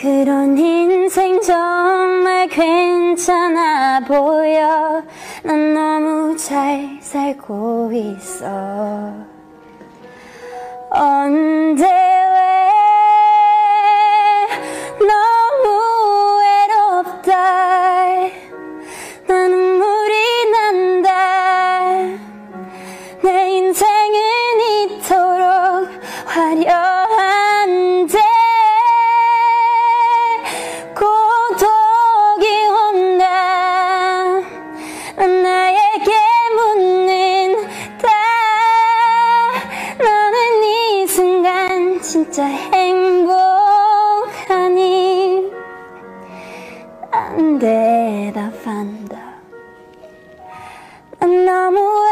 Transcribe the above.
그런 인생 정말 괜찮아 보여. 난 너무 잘 살고 있어. 언제 왜 너무 외롭다 나 눈물이 난다 내 인생은 이토록 화려 진짜 행복하니 안 대답한다. 난 너무